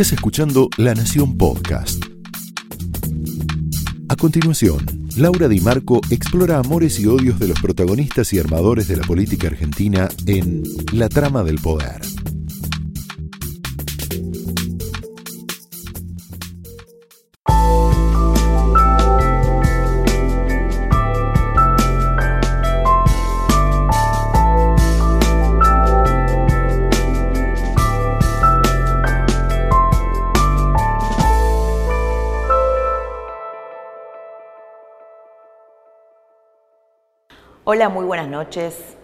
Estás escuchando La Nación Podcast. A continuación, Laura Di Marco explora amores y odios de los protagonistas y armadores de la política argentina en La Trama del Poder. Hola, muy buenas noches.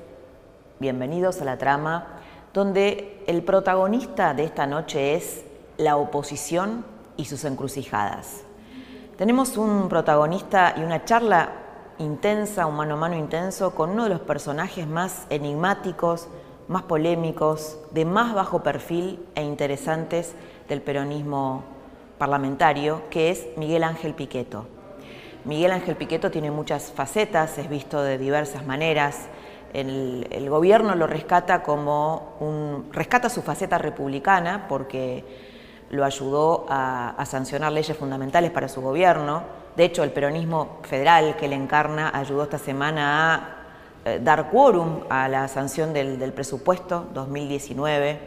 Bienvenidos a la trama, donde el protagonista de esta noche es la oposición y sus encrucijadas. Tenemos un protagonista y una charla intensa, un mano a mano intenso, con uno de los personajes más enigmáticos, más polémicos, de más bajo perfil e interesantes del peronismo parlamentario, que es Miguel Ángel Piqueto. Miguel Ángel Piqueto tiene muchas facetas, es visto de diversas maneras. El, gobierno lo rescata como un. rescata su faceta republicana porque lo ayudó a, sancionar leyes fundamentales para su gobierno. De hecho, el peronismo federal que le encarna ayudó esta semana a eh, dar quórum a la sanción del, del presupuesto 2019.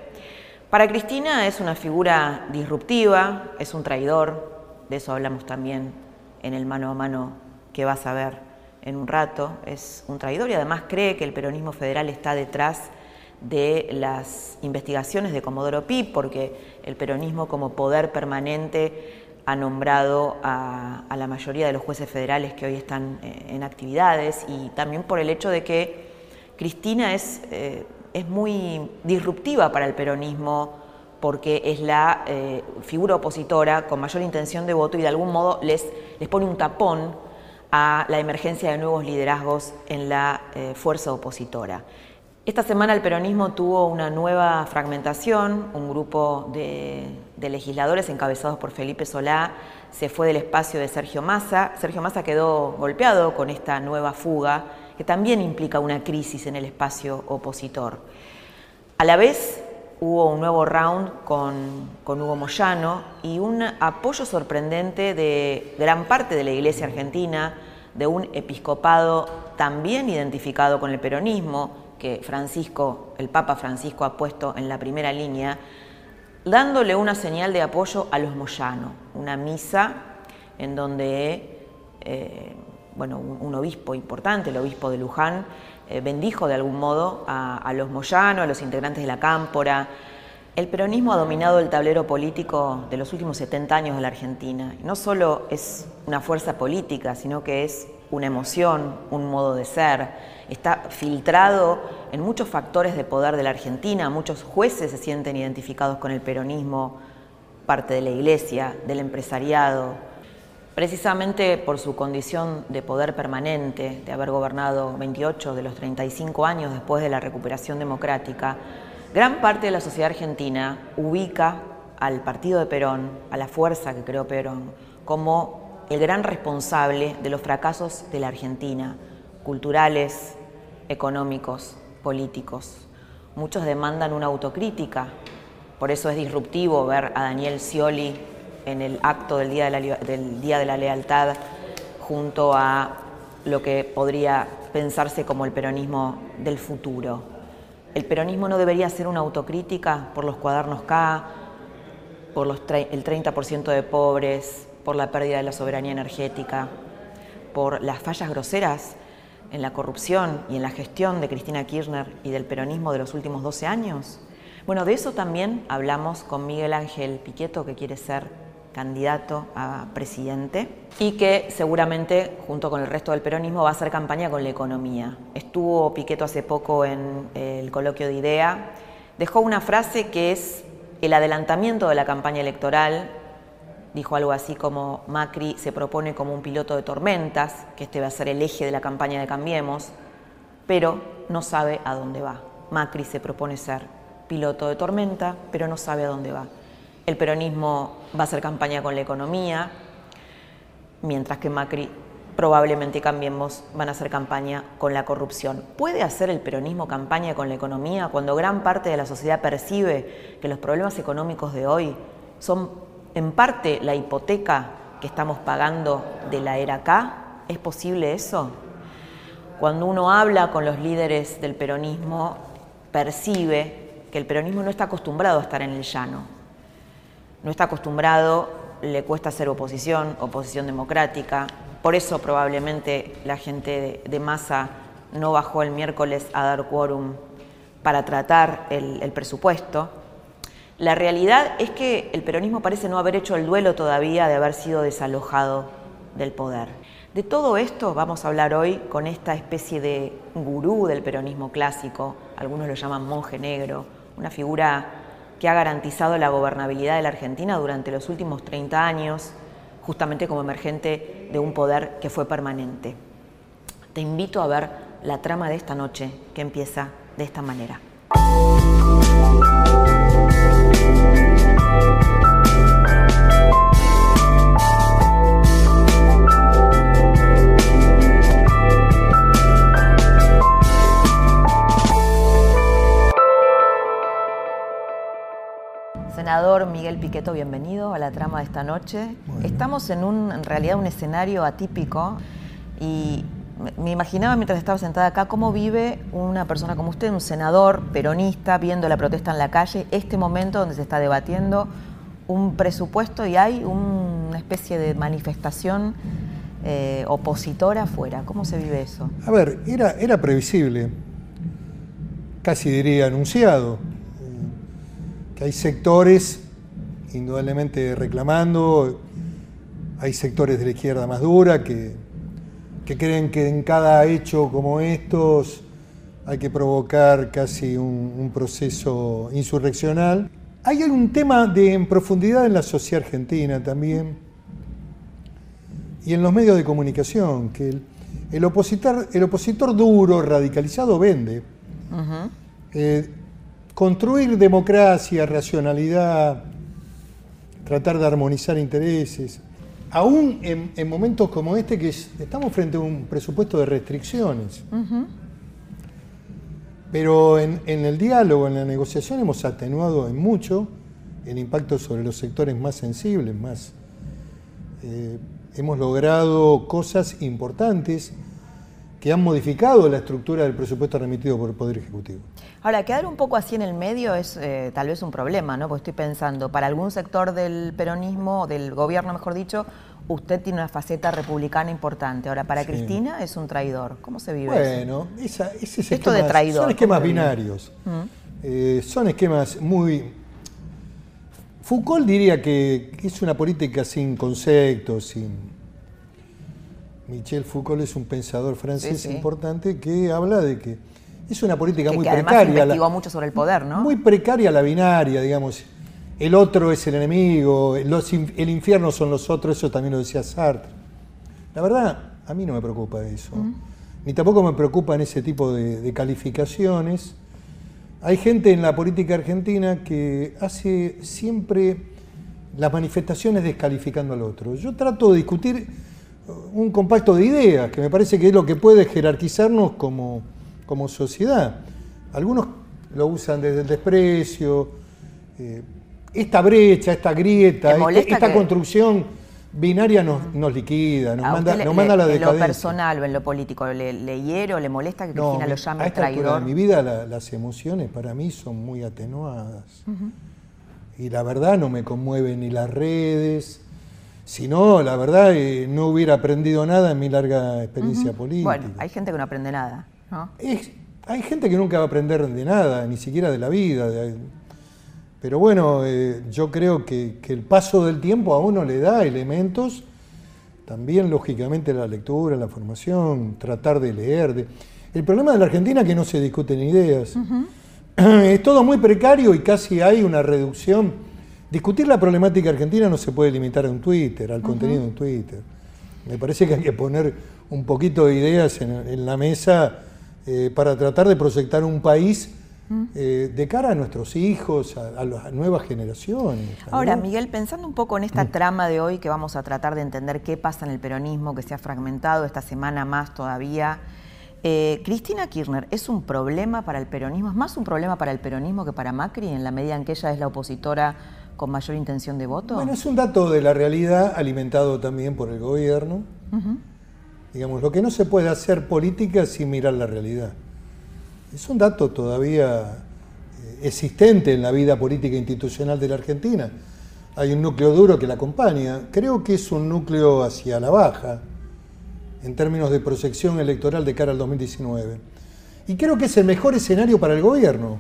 Para Cristina es una figura disruptiva, es un traidor, de eso hablamos también en el mano a mano que vas a ver en un rato, es un traidor y además cree que el peronismo federal está detrás de las investigaciones de Comodoro Pi, porque el peronismo como poder permanente ha nombrado a, la mayoría de los jueces federales que hoy están eh, en actividades. Y también por el hecho de que Cristina es, eh, es muy disruptiva para el peronismo porque es la eh, figura opositora con mayor intención de voto y de algún modo les, les pone un tapón a la emergencia de nuevos liderazgos en la eh, fuerza opositora. Esta semana el peronismo tuvo una nueva fragmentación, un grupo de, de, legisladores encabezados por Felipe Solá se fue del espacio de Sergio Massa. Sergio Massa quedó golpeado con esta nueva fuga que también implica una crisis en el espacio opositor. A la vez, hubo un nuevo round con, Hugo Moyano y un apoyo sorprendente de gran parte de la Iglesia argentina, de un episcopado también identificado con el peronismo, que Francisco, el Papa Francisco ha puesto en la primera línea, dándole una señal de apoyo a los Moyano, una misa en donde eh, bueno, un, obispo importante, el obispo de Luján, eh, bendijo de algún modo a, los Moyano, a los integrantes de la Cámpora. El peronismo ha dominado el tablero político de los últimos 70 años de la Argentina. no solo es una fuerza política, sino que es una emoción, un modo de ser. Está filtrado en muchos factores de poder de la Argentina. Muchos jueces se sienten identificados con el peronismo, parte de la iglesia, del empresariado, precisamente por su condición de poder permanente, de haber gobernado 28 de los 35 años después de la recuperación democrática, gran parte de la sociedad argentina ubica al partido de Perón, a la fuerza que creó Perón, como el gran responsable de los fracasos de la Argentina, culturales, económicos, políticos. Muchos demandan una autocrítica, por eso es disruptivo ver a Daniel Scioli en el acto del Día de la, del Día de la Lealtad junto a lo que podría pensarse como el peronismo del futuro. El peronismo no debería ser una autocrítica por los cuadernos K, por los el 30% de pobres, por la pérdida de la soberanía energética, por las fallas groseras en la corrupción y en la gestión de Cristina Kirchner y del peronismo de los últimos 12 años. Bueno, de eso también hablamos con Miguel Ángel Piqueto, que quiere ser candidato a presidente y que seguramente junto con el resto del peronismo va a hacer campaña con la economía. Estuvo Piqueto hace poco en el coloquio de IDEA, dejó una frase que es el adelantamiento de la campaña electoral, dijo algo así como Macri se propone como un piloto de tormentas, que este va a ser el eje de la campaña de Cambiemos, pero no sabe a dónde va. Macri se propone ser piloto de tormenta, pero no sabe a dónde va. El peronismo va a hacer campaña con la economía, mientras que Macri probablemente Cambiemos van a hacer campaña con la corrupción. ¿Puede hacer el peronismo campaña con la economía cuando gran parte de la sociedad percibe que los problemas económicos de hoy son en parte la hipoteca que estamos pagando de la era K. ¿Es posible eso? Cuando uno habla con los líderes del peronismo, percibe que el peronismo no está acostumbrado a estar en el llano. No está acostumbrado, le cuesta hacer oposición, oposición democrática. Por eso probablemente la gente de, masa no bajó el miércoles a dar quórum para tratar el presupuesto. La realidad es que el peronismo parece no haber hecho el duelo todavía de haber sido desalojado del poder. De todo esto vamos a hablar hoy con esta especie de gurú del peronismo clásico, algunos lo llaman monje negro, una figura que ha garantizado la gobernabilidad de la Argentina durante los últimos 30 años, justamente como emergente de un poder que fue permanente. Te invito a ver la trama de esta noche que empieza de esta manera. Senador Miguel Piqueto, bienvenido a la trama de esta noche. Estamos en un, en realidad, un escenario atípico y me imaginaba mientras estaba sentada acá cómo vive una persona como usted, un senador peronista, viendo la protesta en la calle, este momento donde se está debatiendo un presupuesto y hay una especie de manifestación eh, opositora afuera. ¿Cómo se vive eso? A ver, era, era previsible, casi diría anunciado, que hay sectores indudablemente reclamando, hay sectores de la izquierda más dura que que creen que en cada hecho como estos hay que provocar casi un, proceso insurreccional. Hay un tema de en profundidad en la sociedad argentina también y en los medios de comunicación, que el, opositor, el opositor duro, radicalizado, vende. Eh, construir democracia, racionalidad, tratar de armonizar intereses, aún en, momentos como este, que estamos frente a un presupuesto de restricciones. Pero en, el diálogo, en la negociación, hemos atenuado en mucho el impacto sobre los sectores más sensibles, más. Eh, hemos logrado cosas importantes que han modificado la estructura del presupuesto remitido por el Poder Ejecutivo. Ahora, quedar un poco así en el medio es eh, tal vez un problema, ¿no? Porque estoy pensando, para algún sector del peronismo, del gobierno mejor dicho, usted tiene una faceta republicana importante. Ahora, para Cristina es un traidor. ¿Cómo se vive bueno, eso? Bueno, ese Esto de traidor. Son esquemas binarios. Mm. Eh, son esquemas muy... Foucault diría que es una política sin conceptos, sin Michel Foucault es un pensador francés importante que habla de que es una política muy precaria. Investigó mucho sobre el poder, ¿no? Muy precaria la binaria, digamos. El otro es el enemigo, el infierno son los otros, eso también lo decía Sartre. La verdad, a mí no me preocupa eso. Ni tampoco me preocupan ese tipo de calificaciones. Hay gente en la política argentina que hace siempre las manifestaciones descalificando al otro. Yo trato de discutir un compacto de ideas, que me parece que es lo que puede jerarquizarnos como, como sociedad. Algunos lo usan desde el desprecio, eh, esta brecha, esta grieta, este, esta, construcción binaria nos, nos liquida, nos manda, nos manda la decadencia. ¿En lo personal o en lo político le, le hiero, le molesta que Cristina lo llame a traidor? En mi vida las emociones para mí son muy atenuadas. Y la verdad no me conmueven ni las redes, si no, la verdad, eh, no hubiera aprendido nada en mi larga experiencia política. Bueno, hay gente que no aprende nada, ¿no? hay gente que nunca va a aprender de nada, ni siquiera de la vida. pero bueno, eh, yo creo que, el paso del tiempo a uno le da elementos, también lógicamente la lectura, la formación, tratar de leer. El problema de la Argentina es que no se discuten ideas. Es todo muy precario y casi hay una reducción Discutir la problemática argentina no se puede limitar a un Twitter, al contenido en Twitter. Me parece que hay que poner un poquito de ideas en, la mesa eh, para tratar de proyectar un país eh, de cara a nuestros hijos, a, las nuevas generaciones. Ahora, Miguel, pensando un poco en esta mm. trama de hoy que vamos a tratar de entender qué pasa en el peronismo, que se ha fragmentado esta semana más todavía, eh, Cristina Kirchner es un problema para el peronismo, es más un problema para el peronismo que para Macri, en la medida en que ella es la opositora con mayor intención de voto? Bueno, es un dato de la realidad alimentado también por el gobierno. Digamos, lo que no se puede hacer política sin mirar la realidad. Es un dato todavía eh, existente en la vida política institucional de la Argentina. Hay un núcleo duro que la acompaña. Creo que es un núcleo hacia la baja en términos de proyección electoral de cara al 2019. Y creo que es el mejor escenario para el gobierno.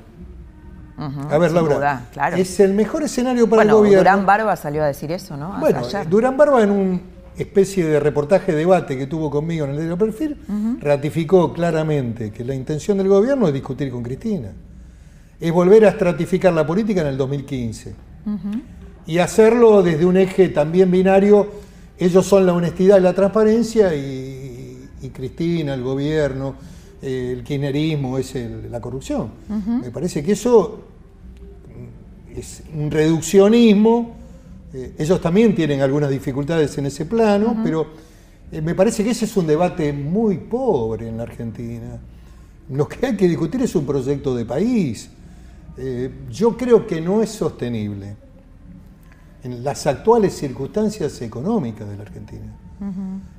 A ver, Laura, es el mejor escenario para el gobierno. Durán Barba salió a decir eso, ¿no? bueno, Durán Barba en una especie de reportaje debate que tuvo conmigo en el diario Perfil, ratificó claramente que la intención del gobierno es discutir con Cristina. Es volver a estratificar la política en el 2015. Y hacerlo desde un eje también binario. Ellos son la honestidad y la transparencia y, y Cristina, el gobierno, el kirchnerismo es la corrupción. Me parece que eso es un reduccionismo. Eh, ellos también tienen algunas dificultades en ese plano, pero eh, me parece que ese es un debate muy pobre en la Argentina. Lo que hay que discutir es un proyecto de país. Eh, yo creo que no es sostenible en las actuales circunstancias económicas de la Argentina.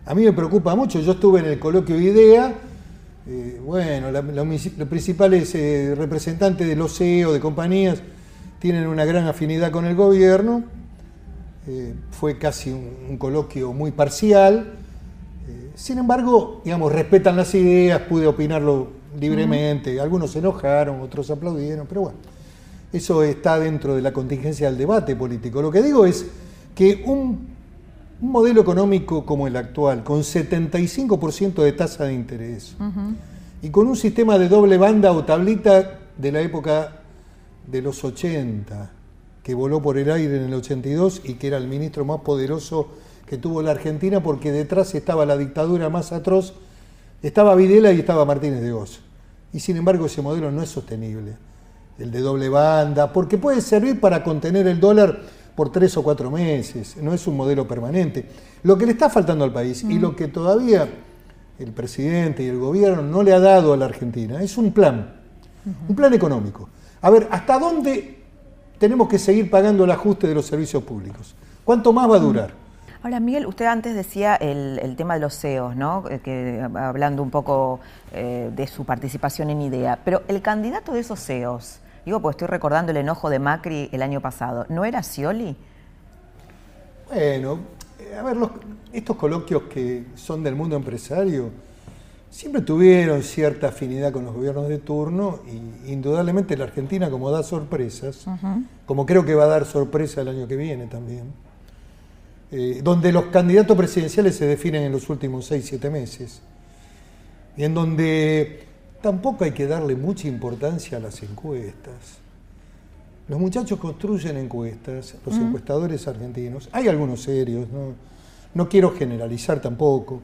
A mí me preocupa mucho, yo estuve en el coloquio IDEA, eh, bueno, los principales eh, representantes de los CEO, de compañías, tienen una gran afinidad con el gobierno. Eh, fue casi un, coloquio muy parcial. sin embargo, digamos, respetan las ideas, pude opinarlo libremente. Algunos se enojaron, otros aplaudieron, pero bueno, eso está dentro de la contingencia del debate político. Lo que digo es que un, un modelo económico como el actual, con 75% de tasa de interés, y con un sistema de doble banda o tablita de la época de los 80, que voló por el aire en el 82 y que era el ministro más poderoso que tuvo la Argentina porque detrás estaba la dictadura más atroz, estaba Videla y estaba Martínez de Oz. Y sin embargo ese modelo no es sostenible, el de doble banda, porque puede servir para contener el dólar por tres o cuatro meses, no es un modelo permanente. Lo que le está faltando al país y lo que todavía el presidente y el gobierno no le ha dado a la Argentina es un plan, un plan económico. A ver, ¿hasta dónde tenemos que seguir pagando el ajuste de los servicios públicos? ¿Cuánto más va a durar? Ahora, Miguel, usted antes decía el, tema de los CEOs, ¿no? Eh, que, hablando un poco eh, de su participación en IDEA, pero el candidato de esos CEOs, Digo, pues estoy recordando el enojo de Macri el año pasado. ¿No era Scioli? Bueno, eh, a ver, estos coloquios que son del mundo empresario siempre tuvieron cierta afinidad con los gobiernos de turno y indudablemente la Argentina como da sorpresas, como creo que va a dar sorpresa el año que viene también, eh, donde los candidatos presidenciales se definen en los últimos seis, siete meses, y en donde Tampoco hay que darle mucha importancia a las encuestas. Los muchachos construyen encuestas, los encuestadores argentinos, hay algunos serios, ¿no? quiero generalizar tampoco,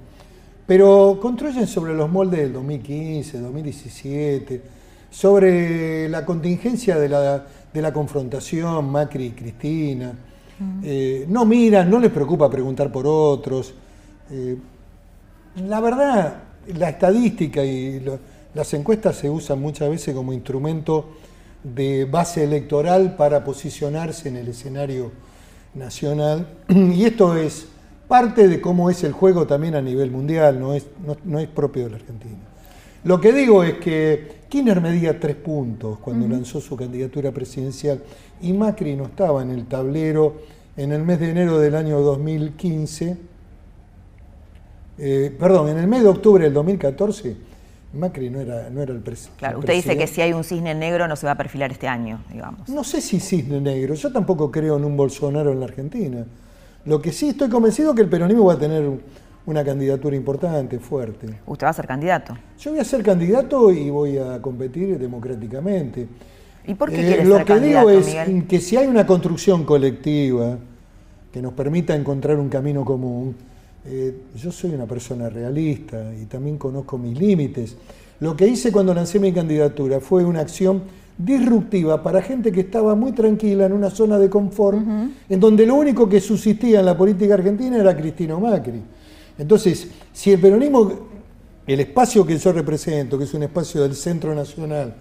pero construyen sobre los moldes del 2015, 2017, sobre la contingencia de la, confrontación Macri y Cristina. Eh, no miran, no les preocupa preguntar por otros. Eh, la verdad, la estadística y las encuestas se usan muchas veces como instrumento de base electoral para posicionarse en el escenario nacional. Y esto es parte de cómo es el juego también a nivel mundial, no es, no, es propio de la Argentina. Lo que digo es que Kirchner medía tres puntos cuando lanzó su candidatura presidencial y Macri no estaba en el tablero en el mes de enero del año 2015, eh, perdón, en el mes de octubre del 2014 Macri no era, no era el, presidente. Claro, usted dice que si hay un cisne negro no se va a perfilar este año, digamos. No sé si cisne negro, yo tampoco creo en un Bolsonaro en la Argentina. Lo que sí estoy convencido es que el peronismo va a tener una candidatura importante, fuerte. ¿Usted va a ser candidato? Yo voy a ser candidato y voy a competir democráticamente. ¿Y por qué eh, Lo que digo es que si hay una construcción colectiva que nos permita encontrar un camino común, eh, yo soy una persona realista y también conozco mis límites. Lo que hice cuando lancé mi candidatura fue una acción disruptiva para gente que estaba muy tranquila en una zona de confort, en donde lo único que subsistía en la política argentina era Cristina Macri. Entonces, si el peronismo, el espacio que yo represento, que es un espacio del centro nacional,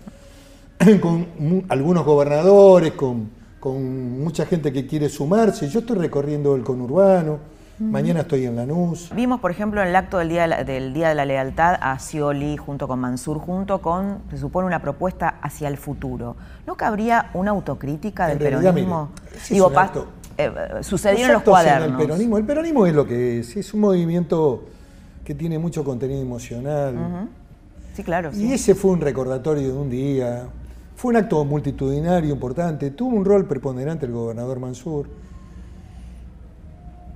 con algunos gobernadores, con, con mucha gente que quiere sumarse. Yo estoy recorriendo el conurbano Mañana estoy en Lanús. Vimos, por ejemplo, en el acto del Día de la, del Día de la Lealtad a Scioli junto con Mansur, junto con, se supone, una propuesta hacia el futuro. ¿No cabría una autocrítica del peronismo? Digo, eh, sucedieron los cuadernos. el peronismo. El peronismo es lo que es, es un movimiento que tiene mucho contenido emocional. Sí, claro. Y ese fue un recordatorio de un día. Fue un acto multitudinario importante. Tuvo un rol preponderante el gobernador Mansur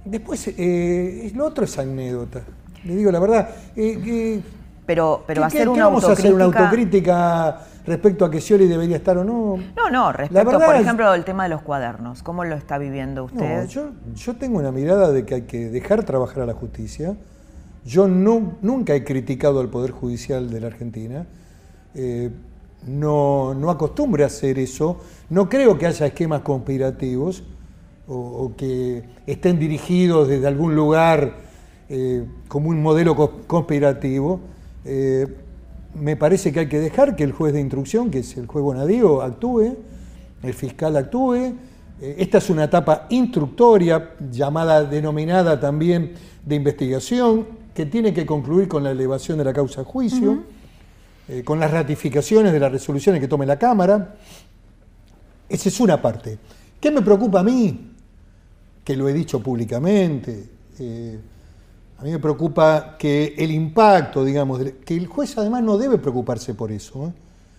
Después, eh, lo otro es anécdota. Le digo la verdad. Eh, pero pero hacer una vamos a hacer una autocrítica respecto a que Scioli debería estar o no? No, no, respecto, por ejemplo, el tema de los cuadernos. ¿Cómo lo está viviendo usted? yo, yo tengo una mirada de que hay que dejar trabajar a la justicia. Yo no, nunca he criticado al Poder Judicial de la Argentina. Eh, no, no acostumbro a hacer eso. No creo que haya esquemas conspirativos o, que estén dirigidos desde algún lugar eh, como un modelo conspirativo, eh, me parece que hay que dejar que el juez de instrucción, que es el juez Bonadío, actúe, el fiscal actúe. Eh, esta es una etapa instructoria, llamada, denominada también de investigación, que tiene que concluir con la elevación de la causa a juicio, con las ratificaciones de las resoluciones que tome la Cámara. Esa es una parte. ¿Qué me preocupa a mí? Que lo he dicho públicamente. Eh, a mí me preocupa que el impacto, digamos, que el juez además no debe preocuparse por eso. ¿eh?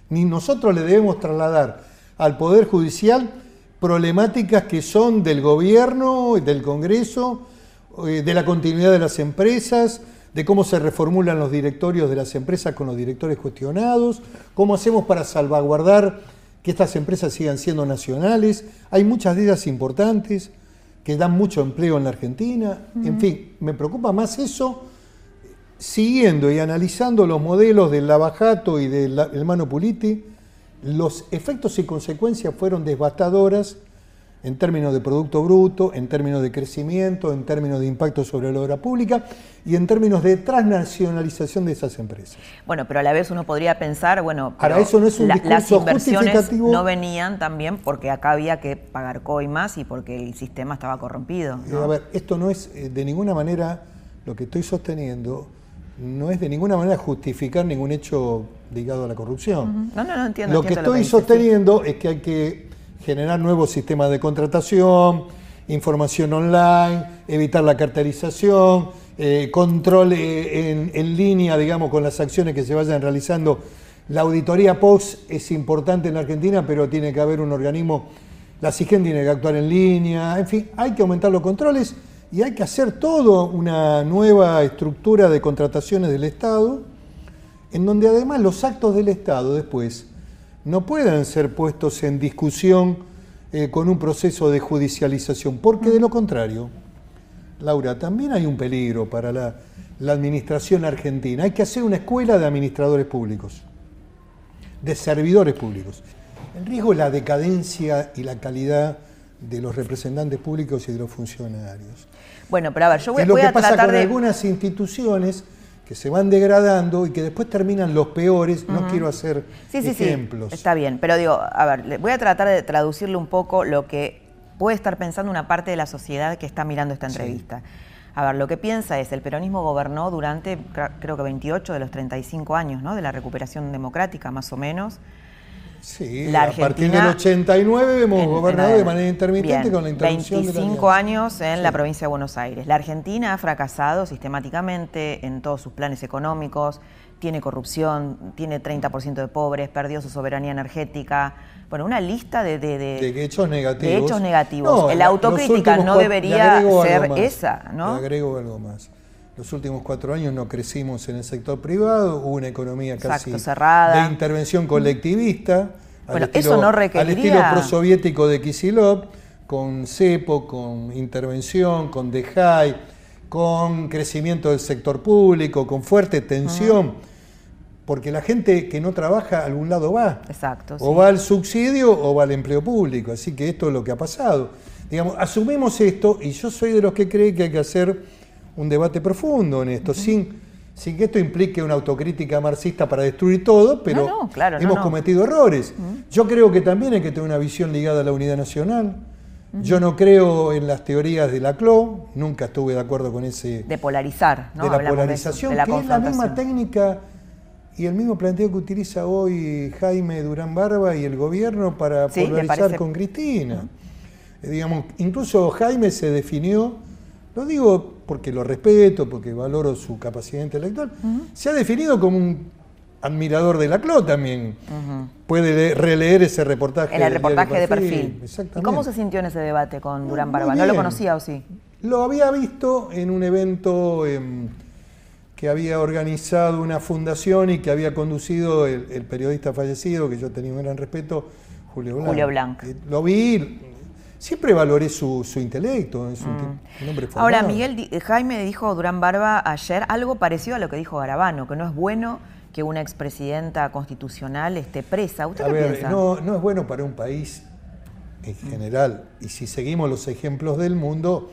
Ni nosotros le debemos trasladar al Poder Judicial problemáticas que son del gobierno, del Congreso, eh, de la continuidad de las empresas, de cómo se reformulan los directorios de las empresas con los directores cuestionados, cómo hacemos para salvaguardar que estas empresas sigan siendo nacionales. Hay muchas de importantes que dan mucho empleo en la Argentina. En fin, me preocupa más eso, siguiendo y analizando los modelos del Lavajato y del hermano Puliti, los efectos y consecuencias fueron devastadoras en términos de Producto Bruto, en términos de crecimiento, en términos de impacto sobre la obra pública y en términos de transnacionalización de esas empresas. Bueno, pero a la vez uno podría pensar, bueno, Para eso no es un las inversiones no venían también porque acá había que pagar coimas y porque el sistema estaba corrompido. Eh, a ver, esto no es eh, de ninguna manera lo que estoy sosteniendo, no es de ninguna manera justificar ningún hecho ligado a la corrupción. No, no, no entiendo. Lo que estoy sosteniendo es que hay que generar nuevos sistemas de contratación, información online, evitar la carterización, eh, control eh, en, línea, digamos, con las acciones que se vayan realizando. La auditoría POX es importante en la Argentina, pero tiene que haber un organismo, la SIGEN tiene que actuar en línea, en fin, hay que aumentar los controles y hay que hacer todo una nueva estructura de contrataciones del Estado, en donde además los actos del Estado después no puedan ser puestos en discusión eh, con un proceso de judicialización, porque de lo contrario, Laura, también hay un peligro para la, administración argentina. Hay que hacer una escuela de administradores públicos, de servidores públicos. El riesgo es la decadencia y la calidad de los representantes públicos y de los funcionarios. Bueno, pero a ver, yo voy, es lo que pasa con algunas instituciones que se van degradando y que después terminan los peores. No quiero hacer ejemplos. Sí, está bien, pero digo, a ver, voy a tratar de traducirle un poco lo que puede estar pensando una parte de la sociedad que está mirando esta entrevista. A ver, lo que piensa es, el peronismo gobernó durante, creo que 28 de los 35 años, ¿no? De la recuperación democrática, más o menos. Sí, a partir del 89 hemos gobernado de manera intermitente con la intervención 25 años en la provincia de Buenos Aires. La Argentina ha fracasado sistemáticamente en todos sus planes económicos, tiene corrupción, tiene 30% de pobres, perdió su soberanía energética. Bueno, una lista de, de, hechos negativos. De hechos negativos. la autocrítica no debería ser esa, ¿no? agrego algo más los últimos cuatro años no crecimos en el sector privado, hubo una economía casi cerrada. de intervención colectivista. Bueno, al estilo, eso no requeriría... Al estilo prosoviético de Kisilov, con CEPO, con intervención, con DEJAI, con crecimiento del sector público, con fuerte tensión. Porque la gente que no trabaja a algún lado va. Exacto. O va al subsidio o va al empleo público. Así que esto es lo que ha pasado. Digamos, asumimos esto y yo soy de los que cree que hay que hacer un debate profundo en esto, sin, sin que esto implique una autocrítica marxista para destruir todo, pero No, no, claro, no, hemos no. cometido errores. Yo creo que también hay que tener una visión ligada a la unidad nacional. Yo no creo en las teorías de la CLO, nunca estuve de acuerdo con ese De polarizar, ¿no? de la Hablamos polarización, de la que es la misma técnica y el mismo planteo que utiliza hoy Jaime Durán Barba y el gobierno para Sí, polarizar parece- con Cristina. Eh, digamos, incluso Jaime se definió, lo digo porque lo respeto, porque valoro su capacidad intelectual, se ha definido como un admirador de la CLO también. Puede le- releer ese reportaje. En el reportaje de perfil. ¿Y cómo se sintió en ese debate con Durán Barba? ¿No lo conocía o sí? Lo había visto en un evento em, que había organizado una fundación y que había conducido el, el periodista fallecido, que yo tenía un gran respeto, Julio Blanc. Julio Blanc. Eh, Lo vi, siempre valoré su, su intelecto, es un, un hombre formado. Mm. Ahora, Miguel, Jaime dijo Durán Barba ayer algo parecido a lo que dijo Garabano, que no es bueno que una expresidenta constitucional esté presa. ¿Usted A qué ver, piensa? no, no es bueno para un país en general, y si seguimos los ejemplos del mundo,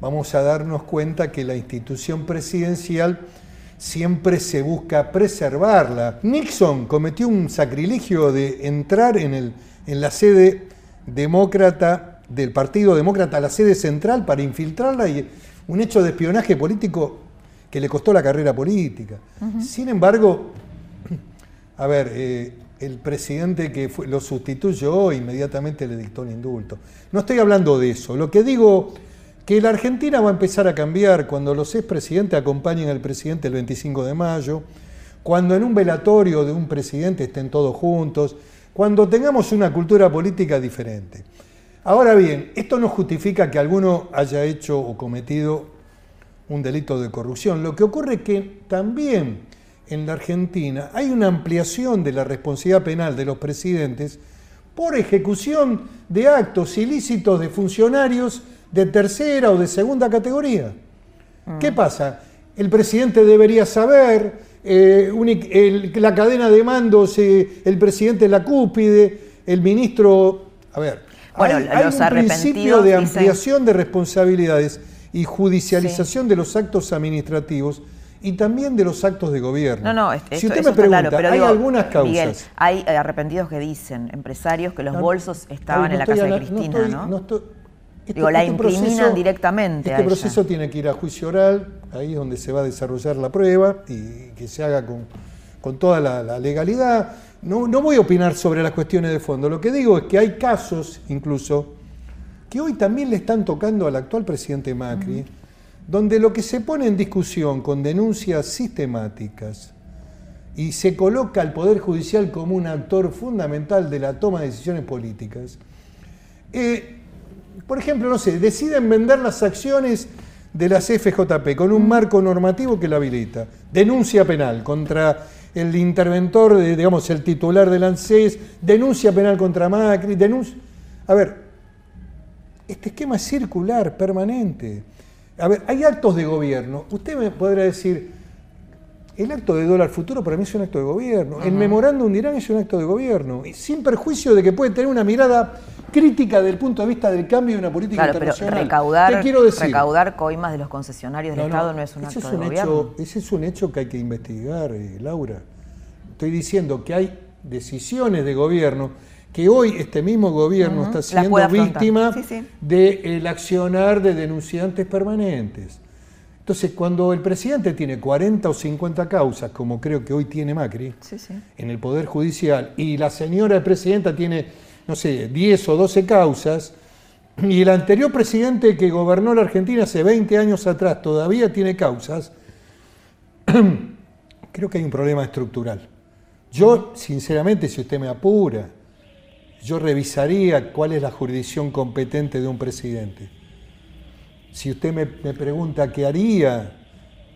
vamos a darnos cuenta que la institución presidencial siempre se busca preservarla. Nixon cometió un sacrilegio de entrar en, el, en la sede demócrata del Partido Demócrata, la sede central, para infiltrarla y un hecho de espionaje político que le costó la carrera política. Sin embargo, a ver, eh, el presidente que fue- lo sustituyó inmediatamente le dictó un indulto. No estoy hablando de eso. Lo que digo que la Argentina va a empezar a cambiar cuando los expresidentes acompañen al presidente el 25 de mayo, cuando en un velatorio de un presidente estén todos juntos, cuando tengamos una cultura política diferente. Ahora bien, esto no justifica que alguno haya hecho o cometido un delito de corrupción. Lo que ocurre es que también en la Argentina hay una ampliación de la responsabilidad penal de los presidentes por ejecución de actos ilícitos de funcionarios de tercera o de segunda categoría. ¿Qué pasa? El presidente debería saber, eh, uni- el- la cadena de mandos, eh, el presidente es la cúspide, el ministro... A ver, Bueno, hay, hay los un principio de dicen- ampliación de responsabilidades y judicialización de los actos administrativos y también de los actos de gobierno. No, no, si usted eso me pregunta, claro, pero hay digo, algunas causas. Miguel, hay arrepentidos que dicen, empresarios, que los No, bolsos estaban no en la casa de Cristina, estoy- ¿no? estoy- este- Digo, la este incriminan directamente a Este ella. proceso tiene que ir a juicio oral, ahí es donde se va a desarrollar la prueba y que se haga con, con toda la, la legalidad. No, no voy a opinar sobre las cuestiones de fondo. Lo que digo es que hay casos, incluso, que hoy también le están tocando al actual presidente Macri, donde lo que se pone en discusión con denuncias sistemáticas y se coloca al Poder Judicial como un actor fundamental de la toma de decisiones políticas, eh, por ejemplo, no sé, deciden vender las acciones de las FJP con un marco normativo que la habilita. Denuncia penal contra el interventor, de, digamos, el titular del ANSES, denuncia penal contra Macri, denuncia... A ver, este esquema es circular, permanente. A ver, hay actos de gobierno. Usted me podrá decir, el acto de dólar futuro para mí es un acto de gobierno. El memorándum de Irán es un acto de gobierno. Y sin perjuicio de que puede tener una mirada crítica desde el punto de vista del cambio de una política Claro, pero internacional. recaudar, ¿Qué quiero decir? recaudar coimas de los concesionarios del No, no, Estado no es un acto es de un gobierno. hecho- ese es un hecho que hay que investigar, eh, Laura. Estoy diciendo que hay decisiones de gobierno que hoy este mismo gobierno Ujú, está las siendo víctima Sí, sí. del accionar de denunciantes permanentes. Entonces, cuando el presidente tiene 40 o 50 causas, como creo que hoy tiene Macri, Sí, sí. en el Poder Judicial, y la señora presidenta tiene, no sé, 10 o 12 causas, y el anterior presidente que gobernó la Argentina hace 20 años atrás todavía tiene causas, creo que hay un problema estructural. Yo, sinceramente, si usted me apura, yo revisaría cuál es la jurisdicción competente de un presidente. Si usted me, me pregunta qué haría,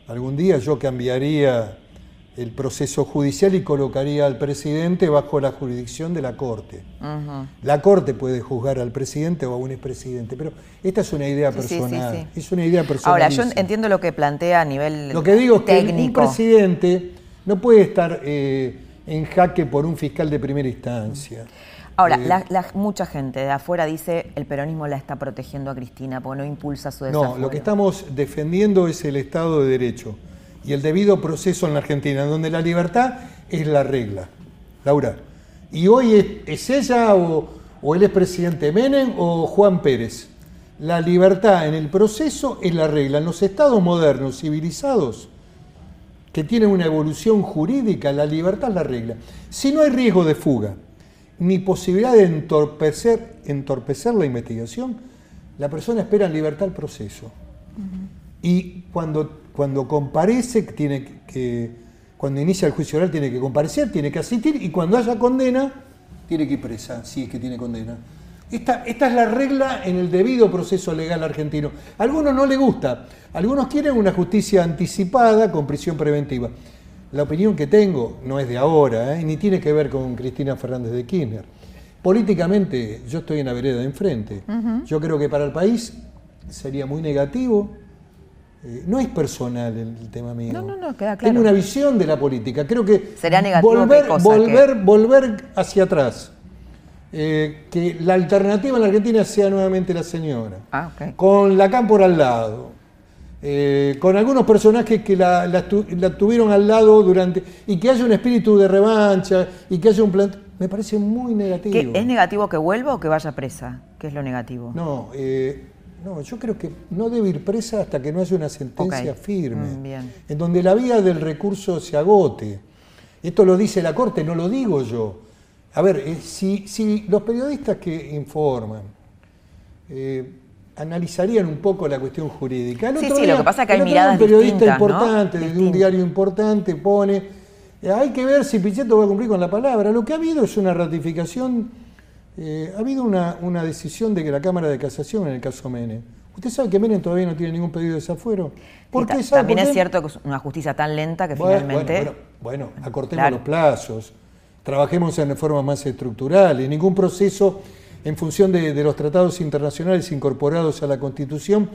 algún día yo cambiaría el proceso judicial y colocaría al presidente bajo la jurisdicción de la Corte. La Corte puede juzgar al presidente o a un expresidente, pero esta es una idea Sí, sí, sí, personal. sí. Es una idea personal. Ahora, yo entiendo lo que plantea a nivel Lo que digo es que un técnico. presidente no puede estar eh, en jaque por un fiscal de primera instancia. Ahora, Eh, la- la- mucha gente de afuera dice el peronismo la está protegiendo a Cristina porque no impulsa su desarrollo. No, lo que estamos defendiendo es el Estado de Derecho y el debido proceso en la Argentina, donde la libertad es la regla. Laura, ¿y hoy es, ella o, o él es presidente Menem o Juan Pérez? La libertad en el proceso es la regla. En los estados modernos, civilizados, que tienen una evolución jurídica, la libertad es la regla. Si no hay riesgo de fuga, ni posibilidad de entorpecer, entorpecer la investigación, la persona espera en libertad el proceso. Y cuando, cuando comparece, tiene que, cuando inicia el juicio oral, tiene que comparecer, tiene que asistir, y cuando haya condena, tiene que ir presa, si es que tiene condena. Esta, esta, es la regla en el debido proceso legal argentino. A algunos no les gusta, algunos quieren una justicia anticipada con prisión preventiva. La opinión que tengo no es de ahora, ¿eh? ni tiene que ver con Cristina Fernández de Kirchner. Políticamente yo estoy en la vereda de enfrente. Yo creo que para el país sería muy negativo. Eh, no es personal el, tema mío. No, no, no, queda claro. Tengo una visión de la política. Creo que Sería negativo volver, cosa, volver, volver hacia atrás. Eh, que la alternativa en la Argentina sea nuevamente la señora. Ah, ok. Con la cámpora al lado. Eh, con algunos personajes que la, la tu- la tuvieron al lado durante. y que haya un espíritu de revancha y que haya un plan. Me parece muy negativo. ¿Qué, ¿Es negativo que vuelva o que vaya presa? ¿Qué es lo negativo? No, eh, no, yo creo que no debe ir presa hasta que no haya una sentencia firme, Mm, bien. en donde la vía del recurso se agote. Esto lo dice la Corte, no lo digo yo. A ver, eh, si, si los periodistas que informan analizarían un poco la cuestión jurídica. El Sí, sí, lo que pasa es que hay miradas un periodista distintas, ¿no? importante, de un diario importante, pone, eh, hay que ver si Pichetto va a cumplir con la palabra. Lo que ha habido es una ratificación, eh, ha habido una, una decisión de que la Cámara de Casación en el caso Menem. ¿Usted sabe que Menem todavía no tiene ningún pedido de desafuero? ¿Por Y ta- qué? ¿Sabe También por es cierto que es una justicia tan lenta que Bueno, finalmente... Bueno, bueno, bueno, acortemos Claro. los plazos, trabajemos en reformas más estructurales, ningún proceso en función de, de los tratados internacionales incorporados a la Constitución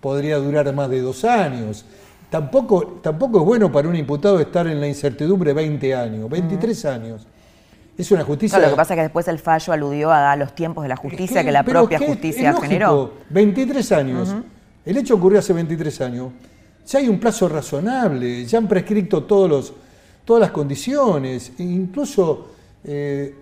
podría durar más de dos años. Tampoco, tampoco es bueno para un imputado estar en la incertidumbre 20 años, 23 años. Es una justicia... Claro, lo que pasa es que después el fallo aludió a, los tiempos de la justicia Es que, la propia es que es justicia lógico, generó. 23 años. El hecho ocurrió hace 23 años. Ya hay un plazo razonable, ya han prescrito todos los, todas las condiciones, e incluso eh,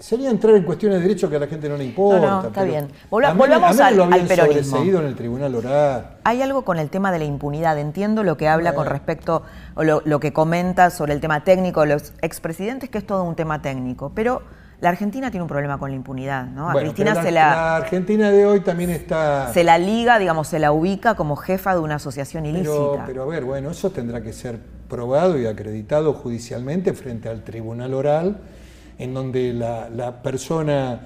sería entrar en cuestiones de derecho que a la gente no le importa. No, no, está bien. Volva- a Menem- volvamos a Menem al- lo habían al peronismo. en el tribunal oral. Hay algo con el tema de la impunidad. Entiendo lo que habla con respecto, o lo, lo que comenta sobre el tema técnico de los expresidentes, que es todo un tema técnico. Pero la Argentina tiene un problema con la impunidad, ¿no? A Cristina se, la, la Argentina de hoy también está... se la liga, digamos, se la ubica como jefa de una asociación ilícita. Pero, pero a ver, bueno, eso tendrá que ser probado y acreditado judicialmente frente al tribunal oral, en donde la, la persona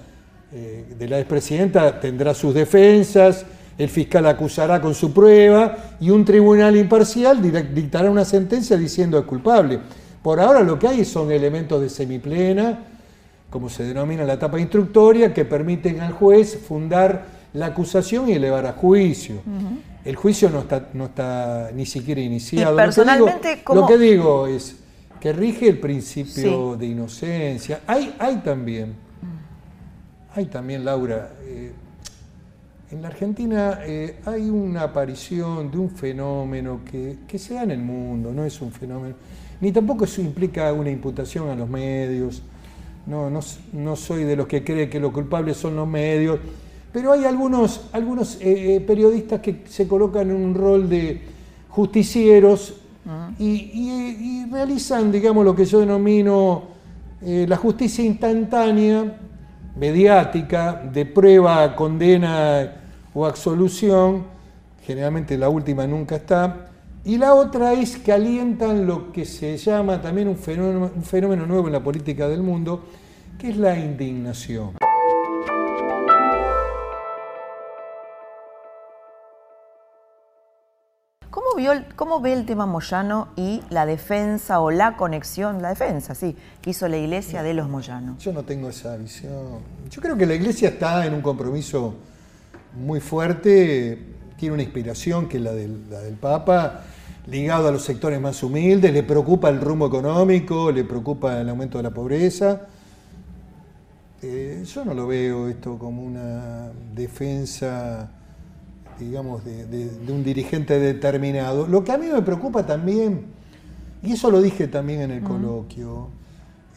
eh, de la expresidenta tendrá sus defensas, el fiscal acusará con su prueba y un tribunal imparcial dictará una sentencia diciendo es culpable. Por ahora lo que hay son elementos de semiplena, como se denomina la etapa instructoria, que permiten al juez fundar la acusación y elevar a juicio. El juicio no está, no está ni siquiera iniciado. Lo que personalmente, digo- ¿cómo- Lo que digo es que rige el principio Sí. de inocencia. Hay, hay también, hay también, Laura, eh, en la Argentina eh, hay una aparición de un fenómeno que, que se da en el mundo, no es un fenómeno, ni tampoco eso implica una imputación a los medios, no, no, no soy de los que cree que los culpables son los medios, pero hay algunos, algunos eh, periodistas que se colocan en un rol de justicieros y, y- realizan, digamos, lo que yo denomino eh, la justicia instantánea, mediática, de prueba, condena o absolución, generalmente la última nunca está, y la otra es que alientan lo que se llama también un fenómeno, un fenómeno nuevo en la política del mundo, que es la indignación. ¿Cómo, vio el- ¿Cómo ve el tema Moyano y la defensa o la conexión, la defensa, sí, que hizo la iglesia de los Moyanos? Yo no tengo esa visión. Yo creo que la iglesia está en un compromiso muy fuerte, tiene una inspiración que es la del, la del Papa, ligado a los sectores más humildes, le preocupa el rumbo económico, le preocupa el aumento de la pobreza. Eh, yo no lo veo esto como una defensa digamos, de, un dirigente determinado. Lo que a mí me preocupa también, y eso lo dije también en el coloquio,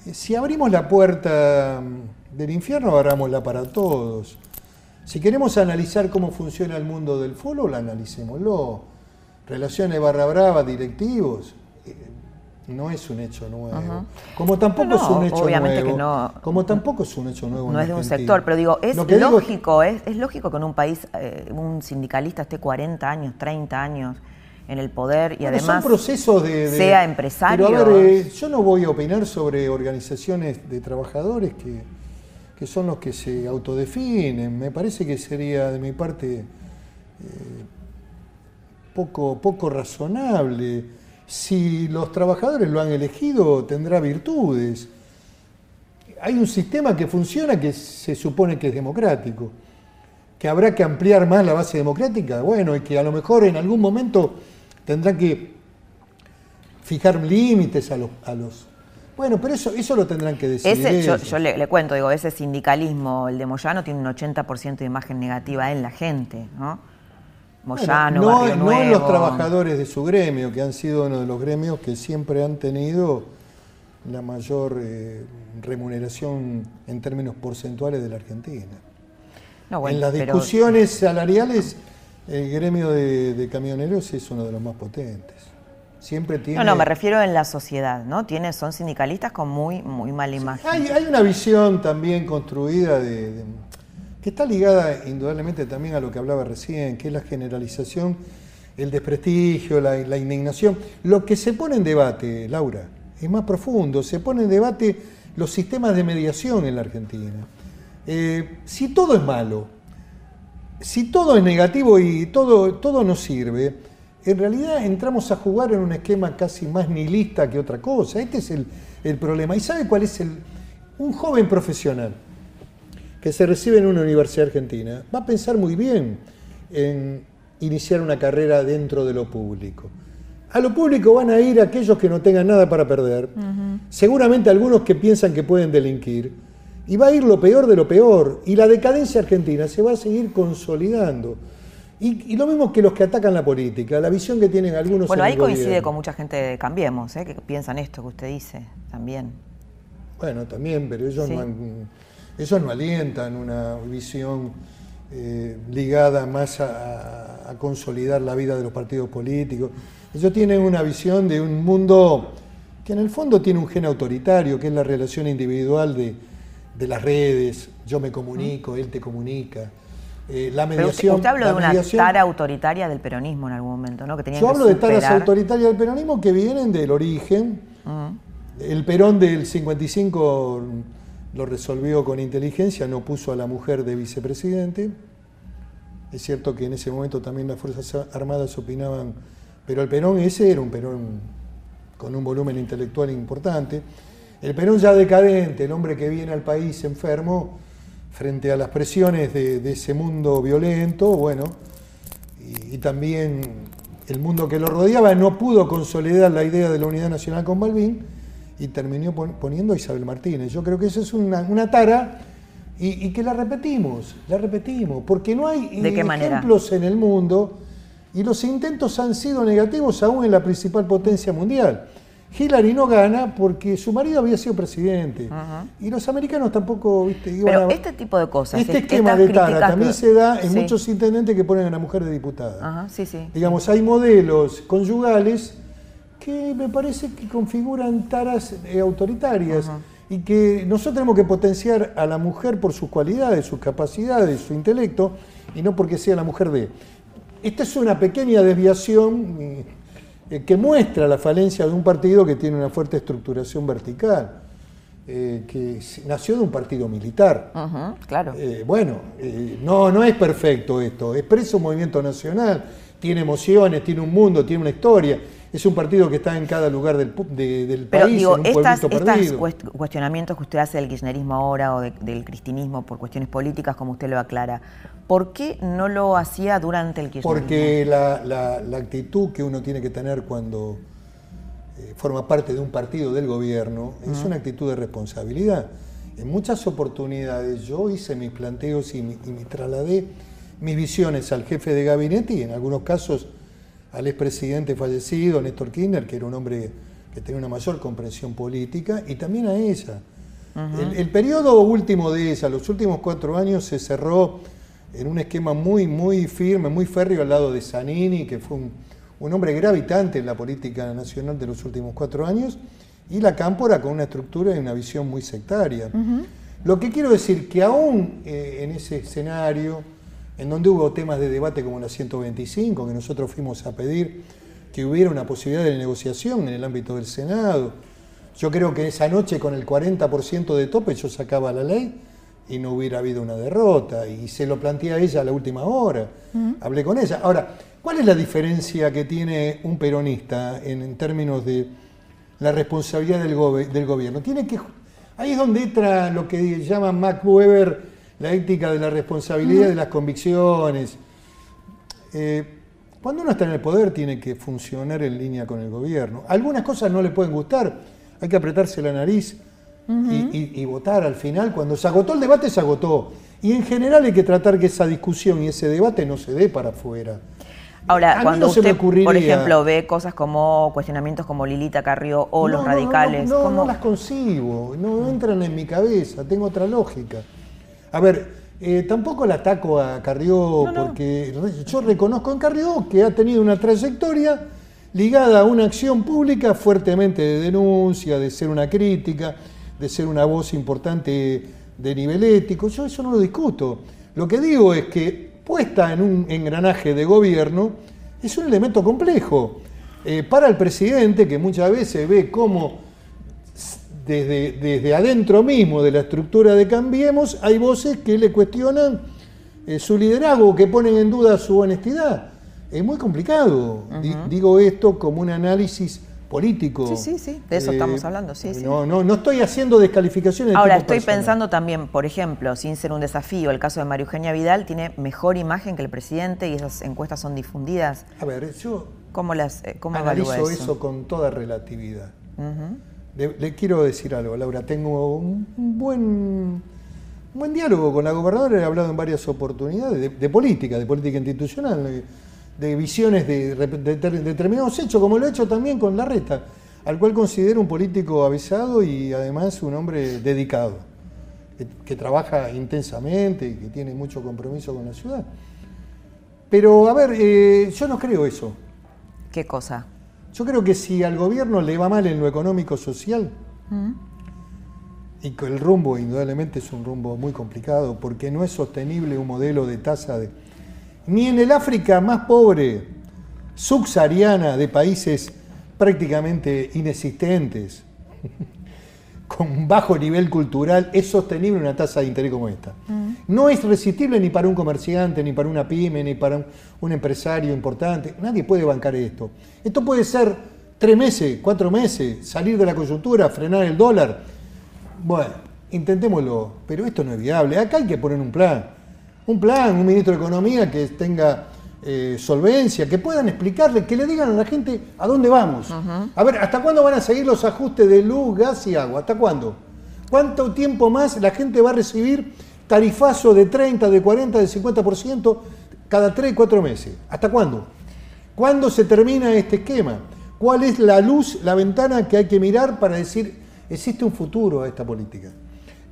eh, si abrimos la puerta mm, del infierno, abrámosla para todos. Si queremos analizar cómo funciona el mundo del fútbol, analicémoslo. Relaciones barra brava, directivos, no es un hecho nuevo. Como tampoco es un hecho nuevo. como tampoco es un hecho nuevo. No es de un sector, pero digo, es lógico, es, lógico que en un país eh, un sindicalista esté 40 años, 30 años en el poder y además procesos de, sea empresario. Pero a ver, eh, yo no voy a opinar sobre organizaciones de trabajadores que, que, son los que se autodefinen. Me parece que sería de mi parte eh, poco, poco razonable si los trabajadores lo han elegido, tendrá virtudes. Hay un sistema que funciona que se supone que es democrático, que habrá que ampliar más la base democrática, bueno, y que a lo mejor en algún momento tendrá que fijar límites a los... A los bueno, pero eso, eso lo tendrán que decidir. yo, le, le, cuento, digo, ese sindicalismo, el de Moyano, tiene un 80% de imagen negativa en la gente, ¿no? No, en los trabajadores de su gremio, que han sido uno de los gremios que siempre han tenido la mayor eh, remuneración en términos porcentuales de la Argentina. en las discusiones salariales, el gremio de, camioneros es uno de los más potentes. Siempre tiene... No, no, me refiero en la sociedad, ¿no? Tiene, son sindicalistas con muy, muy mala imagen. hay, una visión también construida de está ligada indudablemente también a lo que hablaba recién, que es la generalización, el desprestigio, la, indignación. Lo que se pone en debate, Laura, es más profundo, se pone en debate los sistemas de mediación en la Argentina. Eh, si todo es malo, si todo es negativo y todo, todo no sirve, en realidad entramos a jugar en un esquema casi más nihilista que otra cosa. Este es el, el problema. ¿Y sabe cuál es el? Un joven profesional que se recibe en una universidad argentina va a pensar muy bien en iniciar una carrera dentro de lo público. A lo público van a ir aquellos que no tengan nada para perder, seguramente algunos que piensan que pueden delinquir, y va a ir lo peor de lo peor, y la decadencia argentina se va a seguir consolidando. Y, lo mismo que los que atacan la política, la visión que tienen algunos. Bueno, ahí coincide con mucha gente de Cambiemos, ¿eh? que piensan esto que usted dice también. Bueno, también, pero ellos no han eso no alienta en una visión eh, ligada más a, consolidar la vida de los partidos políticos. Ellos tienen una visión de un mundo que en el fondo tiene un gen autoritario, que es la relación individual de, las redes, yo me comunico, él te comunica. Eh, la mediación. usted, habló de una tara autoritaria del peronismo en algún momento, ¿no? Que yo hablo de taras autoritarias del peronismo que vienen del origen. El Perón del 55 lo resolvió con inteligencia, no puso a la mujer de vicepresidente. Es cierto que en ese momento también las Fuerzas Armadas opinaban, pero el Perón ese era un Perón con un volumen intelectual importante. El Perón ya decadente, el hombre que viene al país enfermo, frente a las presiones de, ese mundo violento, bueno, y, también el mundo que lo rodeaba, no pudo consolidar la idea de la unidad nacional con Balbín, y terminó poniendo a Isabel Martínez. Yo creo que eso es una, tara y, que la repetimos, la repetimos, porque no hay ejemplos en el mundo y los intentos han sido negativos aún en la principal potencia mundial. Hillary no gana porque su marido había sido presidente. Y los americanos tampoco, viste, iban Pero este tipo de cosas. Este esquema de tara también se da en muchos intendentes que ponen a la mujer de diputada. sí, sí. Digamos, hay modelos conyugales que me parece que configuran taras eh, autoritarias y que nosotros tenemos que potenciar a la mujer por sus cualidades, sus capacidades, su intelecto, y no porque sea la mujer de... Esta es una pequeña desviación eh, eh, que muestra la falencia de un partido que tiene una fuerte estructuración vertical. que nació de un partido militar. claro. bueno, no, no es perfecto esto, expresa un movimiento nacional, tiene emociones, tiene un mundo, tiene una historia es un partido que está en cada lugar del, del Pero, país, digo, en un estas, cuestionamientos que usted hace del kirchnerismo ahora o del cristinismo por cuestiones políticas, como usted lo aclara, ¿por qué no lo hacía durante el kirchnerismo? Porque la, actitud que uno tiene que tener cuando eh, forma parte de un partido del gobierno es una actitud de responsabilidad. En muchas oportunidades yo hice mis planteos y me, trasladé mis visiones al jefe de gabinete y en algunos casos al expresidente fallecido, Néstor Kirchner, que era un hombre que tenía una mayor comprensión política, y también a ella. el, el, periodo último de ella, los últimos cuatro años, se cerró en un esquema muy, muy firme, muy férreo al lado de Zanini, que fue un, un hombre gravitante en la política nacional de los últimos cuatro años, y la Cámpora con una estructura y una visión muy sectaria. Lo que quiero decir que aún eh, en ese escenario, en donde hubo temas de debate como la 125, que nosotros fuimos a pedir que hubiera una posibilidad de negociación en el ámbito del Senado, yo creo que esa noche con el 40% de tope yo sacaba la ley y no hubiera habido una derrota, y se lo planteé a ella a la última hora, hablé con ella. Ahora, ¿cuál es la diferencia que tiene un peronista en términos de la responsabilidad del, del gobierno. Tiene que, ahí es donde entra lo que llama Mac Weber la ética de la responsabilidad de las convicciones. Eh, cuando uno está en el poder tiene que funcionar en línea con el gobierno. Algunas cosas no le pueden gustar, hay que apretarse la nariz y, y, votar al final. Cuando se agotó el debate, se agotó. Y en general hay que tratar que esa discusión y ese debate no se dé para afuera. Ahora, cuando usted, por ejemplo, ve cosas como cuestionamientos como Lilita Carrió o los radicales. No, no, las concibo, no entran en mi cabeza, tengo otra lógica. A ver, eh, tampoco la ataco a Carrió porque yo reconozco en Carrió que ha tenido una trayectoria ligada a una acción pública fuertemente de denuncia, de ser una crítica, de ser una voz importante de nivel ético. Yo eso no lo discuto. Lo que digo es que puesta en un engranaje de gobierno, es un elemento complejo. Eh, para el presidente, que muchas veces ve cómo desde, desde, adentro mismo de la estructura de Cambiemos hay voces que le cuestionan eh, su liderazgo, que ponen en duda su honestidad. Es muy complicado. Digo esto como un análisis político. Sí, sí, sí, de eso estamos eh, hablando, sí, sí. No, no, no estoy haciendo descalificaciones. De Ahora, estoy pensando también, por ejemplo, sin ser un desafío, el caso de María Eugenia Vidal tiene mejor imagen que el presidente y esas encuestas son difundidas. A ver, yo ¿Cómo las, eh, cómo analizo eso? con toda relatividad. Le, quiero decir algo, Laura, tengo un, buen, diálogo con la gobernadora, he hablado en varias oportunidades de, de política, de política institucional de visiones de, determinados hechos, como lo he hecho también con Larreta, al cual considero un político avisado y además un hombre dedicado, que, trabaja intensamente y que tiene mucho compromiso con la ciudad. Pero, a ver, eh, yo no creo eso. ¿Qué cosa? Yo creo que si al gobierno le va mal en lo económico-social, mm. y que el rumbo indudablemente es un rumbo muy complicado, porque no es sostenible un modelo de tasa de ni en el África más pobre, subsahariana, de países prácticamente inexistentes, con bajo nivel cultural, es sostenible una tasa de interés como esta. Mm. No es resistible ni para un comerciante, ni para una pyme, ni para un, empresario importante. Nadie puede bancar esto. Esto puede ser tres meses, cuatro meses, salir de la coyuntura, frenar el dólar. Bueno, intentémoslo, pero esto no es viable. Acá hay que poner un plan un plan, un ministro de Economía que tenga eh, solvencia, que puedan explicarle, que le digan a la gente a dónde vamos. A ver, ¿hasta cuándo van a seguir los ajustes de luz, gas y agua? ¿Hasta cuándo? ¿Cuánto tiempo más la gente va a recibir tarifazo de 30, de 40, de 50% cada 3, 4 meses? ¿Hasta cuándo? ¿Cuándo se termina este esquema? ¿Cuál es la luz, la ventana que hay que mirar para decir, existe un futuro a esta política?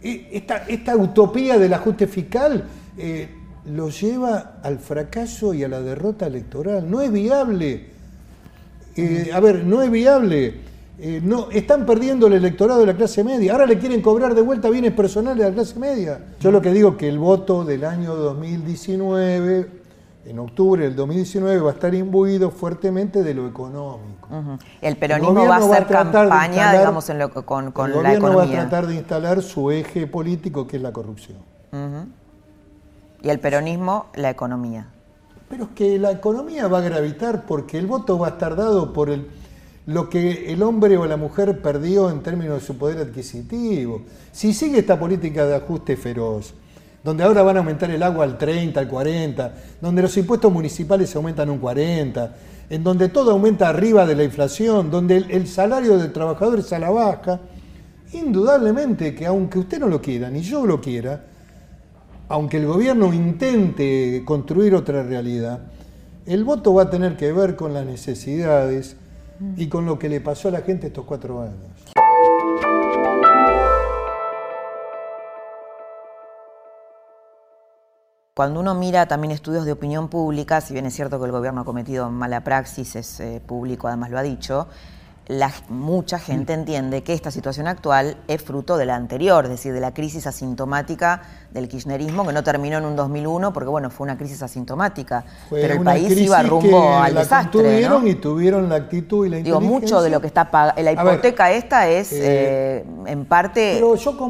E, esta, esta utopía del ajuste fiscal eh, lo lleva al fracaso y a la derrota electoral. No es viable. Eh, a ver, no es viable. Eh, no, están perdiendo el electorado de la clase media. Ahora le quieren cobrar de vuelta bienes personales a la clase media. Yo lo que digo es que el voto del año 2019, en octubre del 2019, va a estar imbuido fuertemente de lo económico. El peronismo va a hacer campaña, digamos, con, con el la economía. va a tratar de instalar su eje político, que es la corrupción y el peronismo la economía. Pero es que la economía va a gravitar porque el voto va a estar dado por el, lo que el hombre o la mujer perdió en términos de su poder adquisitivo. Si sigue esta política de ajuste feroz, donde ahora van a aumentar el agua al 30, al 40, donde los impuestos municipales aumentan un 40, en donde todo aumenta arriba de la inflación, donde el salario del trabajador es a la baja, indudablemente que aunque usted no lo quiera, ni yo lo quiera, aunque el gobierno intente construir otra realidad, el voto va a tener que ver con las necesidades y con lo que le pasó a la gente estos cuatro años. Cuando uno mira también estudios de opinión pública, si bien es cierto que el gobierno ha cometido mala praxis, es eh, público, además lo ha dicho, la, mucha gente entiende que esta situación actual es fruto de la anterior, es decir, de la crisis asintomática del kirchnerismo que no terminó en un 2001 porque bueno, fue una crisis asintomática, pero el país iba rumbo al desastre, tuvieron y tuvieron la actitud y la Digo, mucho de lo que está pagando, la hipoteca esta es eh, eh, en parte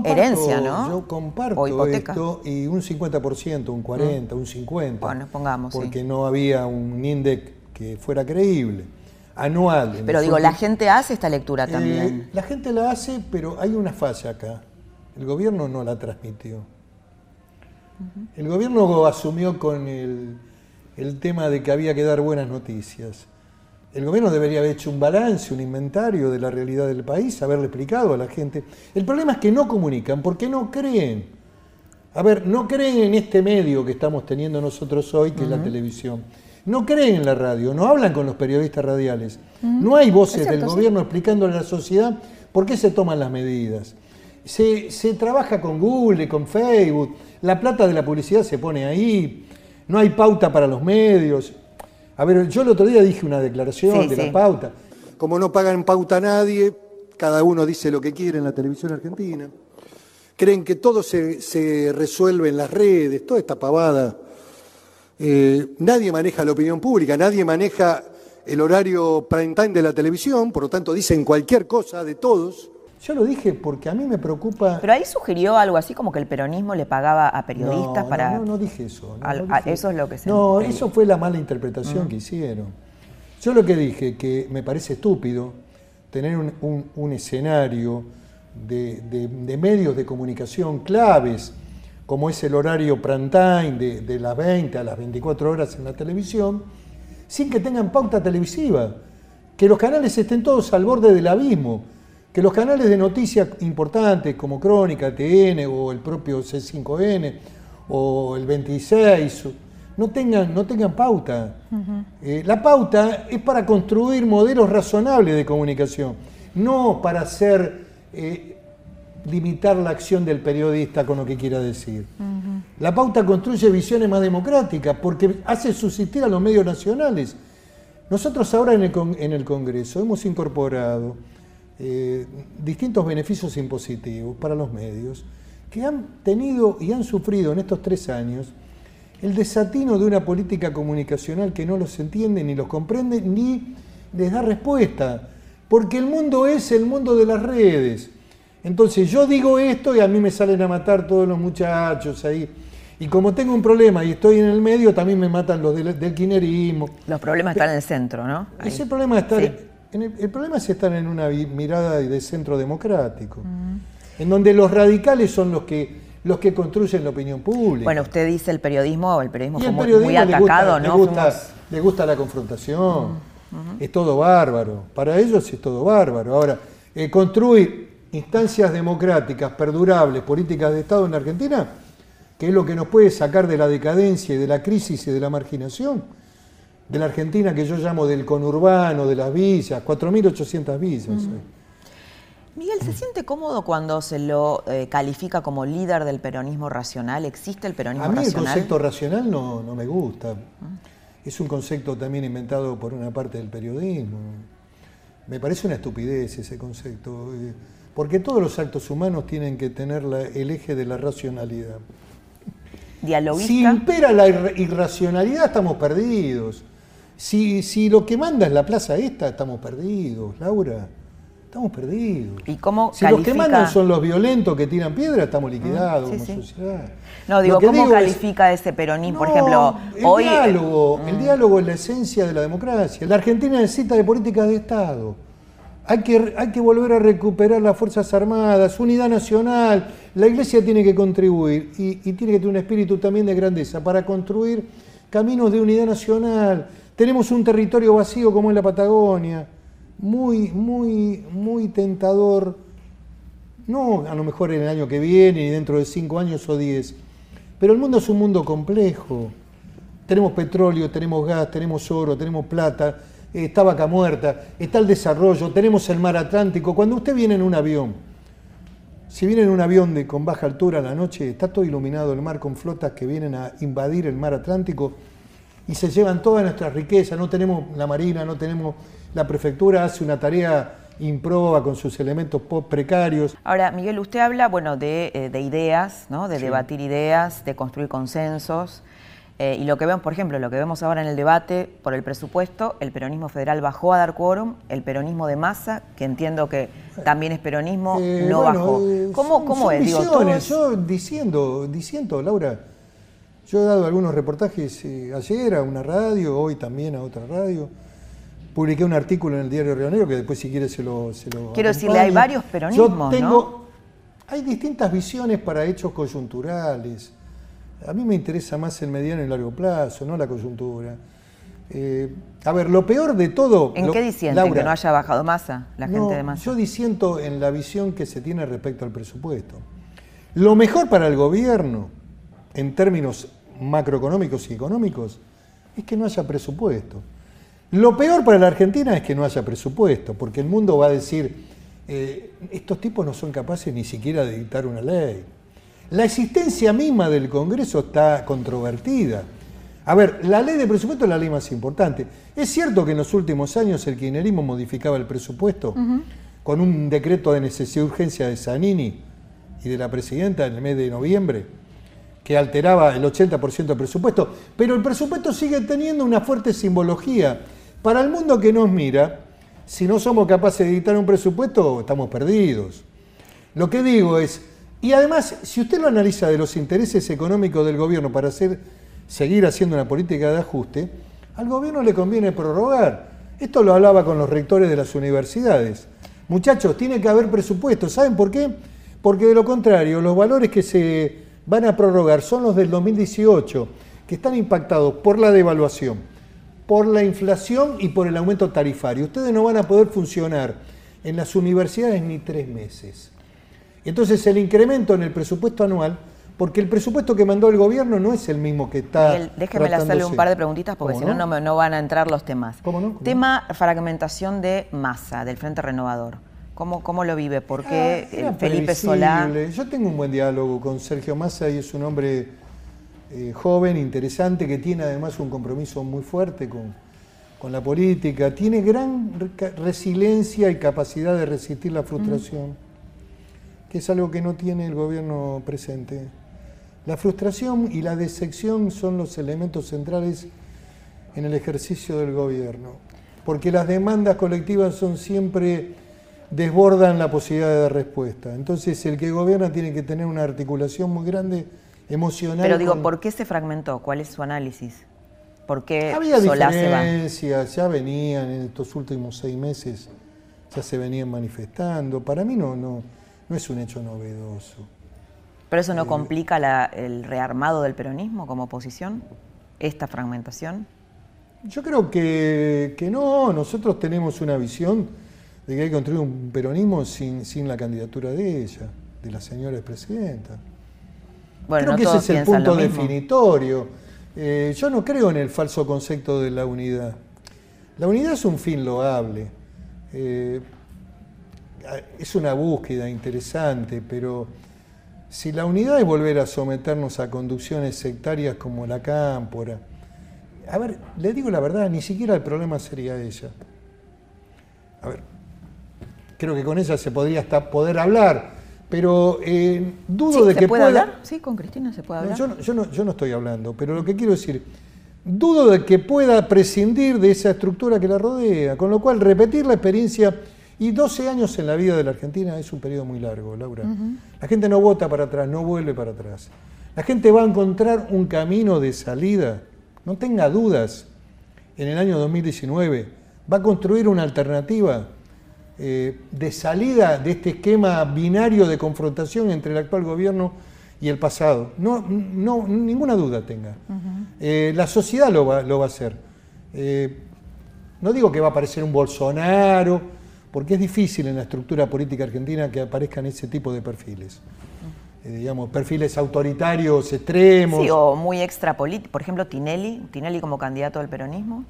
herencia, ¿no? Yo comparto esto y un 50%, un 40, mm. un 50. Bueno, pongamos, porque no había un INDEC que fuera creíble anual. Pero digo, la gente hace esta lectura eh, también. la gente la hace, pero hay una falla acá. El gobierno no la transmitió. El gobierno asumió con el, el, tema de que había que dar buenas noticias. El gobierno debería haber hecho un balance, un inventario de la realidad del país, haberle explicado a la gente. El problema es que no comunican, porque no creen. A ver, no creen en este medio que estamos teniendo nosotros hoy, que es la televisión no creen en la radio, no hablan con los periodistas radiales. No hay voces del gobierno explicándole a la sociedad por qué se toman las medidas. Se, trabaja con Google, con Facebook, la plata de la publicidad se pone ahí, no hay pauta para los medios. A ver, yo el otro día dije una declaración de la pauta. Como no pagan pauta a nadie, cada uno dice lo que quiere en la televisión argentina. Creen que todo se, se resuelve en las redes, toda esta pavada eh, nadie maneja la opinión pública, nadie maneja el horario prime time de la televisión, por lo tanto dicen cualquier cosa de todos. Yo lo dije porque a mí me preocupa. Pero ahí sugirió algo así como que el peronismo le pagaba a periodistas para. No, no, dije eso. eso es lo que se. No, eso fue la mala interpretación mm. que hicieron. Yo lo que dije, que me parece estúpido tener un, escenario de medios de comunicación claves como es el horario prime time de, las 20 a las 24 horas en la televisión, sin que tengan pauta televisiva, que los canales estén todos al borde del abismo, que los canales de noticias importantes como Crónica, TN o el propio C5N o el 26 no tengan, no tengan pauta. Eh, la pauta es para construir modelos razonables de comunicación, no para hacer eh, limitar la acción del periodista con lo que quiera decir. La pauta construye visiones más democráticas porque hace subsistir a los medios nacionales. Nosotros ahora en el, Congreso hemos incorporado eh, distintos beneficios impositivos para los medios que han tenido y han sufrido en estos tres años el desatino de una política comunicacional que no los entiende ni los comprende ni les da respuesta. Porque el mundo es el mundo de las redes. Entonces yo digo esto y a mí me salen a matar todos los muchachos ahí. Y como tengo un problema y estoy en el medio, también me matan los del, del Los problemas están en el centro, ¿no? Ese problema estar, el, problema es estar en una mirada de centro democrático, en donde los radicales son los que los que construyen la opinión pública. Bueno, usted dice el periodismo, el periodismo fue muy, atacado, ¿no? Le gusta, la confrontación, es todo bárbaro. Para ellos es todo bárbaro. Ahora, eh, construir instancias democráticas, perdurables, políticas de Estado en Argentina, que es lo que nos puede sacar de la decadencia y de la crisis y de la marginación, de la Argentina que yo llamo del conurbano, de las villas, 4.800 villas. Miguel, ¿se siente cómodo cuando se lo eh, califica como líder del peronismo racional? ¿Existe el peronismo racional? A mí el concepto racional no, no me gusta. Es un concepto también inventado por una parte del periodismo. Me parece una estupidez ese concepto. Eh, porque todos los actos humanos tienen que tener el eje de la racionalidad. ¿Dialoguista? Si impera la irracionalidad, estamos perdidos. Si, si lo que manda es la plaza esta, estamos perdidos, Laura. Estamos perdidos. ¿Y cómo si los que mandan son los violentos que tiran piedra, estamos liquidados como sociedad. No, digo, ¿cómo califica ese peronismo? Por ejemplo, el Diálogo, El mm. diálogo es la esencia de la democracia. La Argentina necesita de políticas de Estado. Hay que, hay que volver a recuperar las Fuerzas Armadas, unidad nacional. La Iglesia tiene que contribuir y, tiene que tener un espíritu también de grandeza para construir caminos de unidad nacional. Tenemos un territorio vacío como en la Patagonia, muy, muy, muy tentador. No a lo mejor en el año que viene, ni dentro de cinco años o diez, Pero el mundo es un mundo complejo. Tenemos petróleo, tenemos gas, tenemos oro, tenemos plata, está vaca muerta, está el desarrollo, tenemos el mar Atlántico. Cuando usted viene en un avión, si viene en un avión de, con baja altura a la noche, está todo iluminado el mar con flotas que vienen a invadir el mar Atlántico y se llevan toda nuestra riqueza. No tenemos la marina, no tenemos la prefectura, hace una tarea improba con sus elementos precarios. Ahora, Miguel, usted habla bueno, de, eh, ideas, ¿no? de debatir ideas, de construir consensos. Eh, y lo que vemos, por ejemplo, lo que vemos ahora en el debate por el presupuesto, el peronismo federal bajó a dar quórum, el peronismo de masa, que entiendo que también es peronismo, eh, no bajó. ¿Cómo, cómo es? Yo diciendo, diciendo, Laura, yo he dado algunos reportajes ayer a una radio, hoy también a otra radio publiqué un artículo en el diario Rionero que después si quiere se lo... Se lo Quiero decirle, hay varios peronismos, Yo tengo, Hay distintas visiones para hechos coyunturales. A mí me interesa más el mediano y largo plazo, no la coyuntura. Eh, a ver, lo peor de todo... ¿En qué diciendo que no haya bajado masa la gente de masa? Yo disiento en la visión que se tiene respecto al presupuesto. Lo mejor para el gobierno, en términos macroeconómicos y económicos, es que no haya presupuesto. Lo peor para la Argentina es que no haya presupuesto, porque el mundo va a decir, eh, estos tipos no son capaces ni siquiera de dictar una ley. La existencia misma del Congreso está controvertida. A ver, la ley de presupuesto es la ley más importante. Es cierto que en los últimos años el kirchnerismo modificaba el presupuesto con un decreto de necesidad y urgencia de Zanini y de la presidenta en el mes de noviembre, que alteraba el 80% del presupuesto, pero el presupuesto sigue teniendo una fuerte simbología para el mundo que nos mira, si no somos capaces de editar un presupuesto, estamos perdidos. Lo que digo es, y además, si usted lo analiza de los intereses económicos del gobierno para seguir haciendo una política de ajuste, al gobierno le conviene prorrogar. Esto lo hablaba con los rectores de las universidades. Muchachos, tiene que haber presupuesto. ¿Saben por qué? Porque de lo contrario, los valores que se van a prorrogar son los del 2018, que están impactados por la devaluación por la inflación y por el aumento tarifario. Ustedes no van a poder funcionar en las universidades ni tres meses. Entonces el incremento en el presupuesto anual, porque el presupuesto que mandó el gobierno no es el mismo que está. déjeme hacerle un par de preguntitas porque si no, no, van a entrar los temas. ¿Cómo no? Tema fragmentación de masa del Frente Renovador. ¿Cómo, cómo lo vive? ¿Por qué ah, Felipe Solá? Yo tengo un buen diálogo con Sergio Massa y es un hombre eh, joven, interesante, que tiene además un compromiso muy fuerte con, la política, tiene gran resiliencia y capacidad de resistir la frustración, que es algo que no tiene el gobierno presente. La frustración y la decepción son los elementos centrales en el ejercicio del gobierno, porque las demandas colectivas son siempre desbordan la posibilidad de respuesta. Entonces el que gobierna tiene que tener una articulación muy grande emocional. Pero digo, ¿por qué se fragmentó? ¿Cuál es su análisis? ¿Por qué Había diferencias, ya venían en estos últimos seis meses, ya se venían manifestando. Para mí no, no, no es un hecho novedoso. ¿Pero eso no eh, complica el rearmado del peronismo como oposición? ¿Esta fragmentación? Yo creo que, que, no, nosotros tenemos una visión de que hay que construir un peronismo sin, sin la candidatura de ella, de la señora presidenta. Creo que ese es el punto definitorio. Eh, yo no creo en el falso concepto de la unidad. La unidad es un fin loable. Eh, es una búsqueda interesante, pero si la unidad es volver a someternos a conducciones sectarias como la cámpora, a ver, le digo la verdad, ni siquiera el problema sería ella. A ver, creo que con ella se podría hasta poder hablar, pero eh, dudo de que pueda... hablar? Sí, con Cristina se puede hablar. yo, no, yo, no, estoy hablando, pero lo que quiero decir, dudo de que pueda prescindir de esa estructura que la rodea, con lo cual repetir la experiencia... Y 12 años en la vida de la Argentina es un periodo muy largo, Laura. La gente no vota para atrás, no vuelve para atrás. La gente va a encontrar un camino de salida, no tenga dudas, en el año 2019. Va a construir una alternativa eh, de salida de este esquema binario de confrontación entre el actual gobierno y el pasado. No, no ninguna duda tenga. Eh, la sociedad lo va, lo va a hacer. Eh, no digo que va a aparecer un Bolsonaro, porque es difícil en la estructura política argentina que aparezcan ese tipo de perfiles. eh, digamos, perfiles autoritarios extremos. Sí, o muy extra Por ejemplo, Tinelli, Tinelli como candidato al peronismo.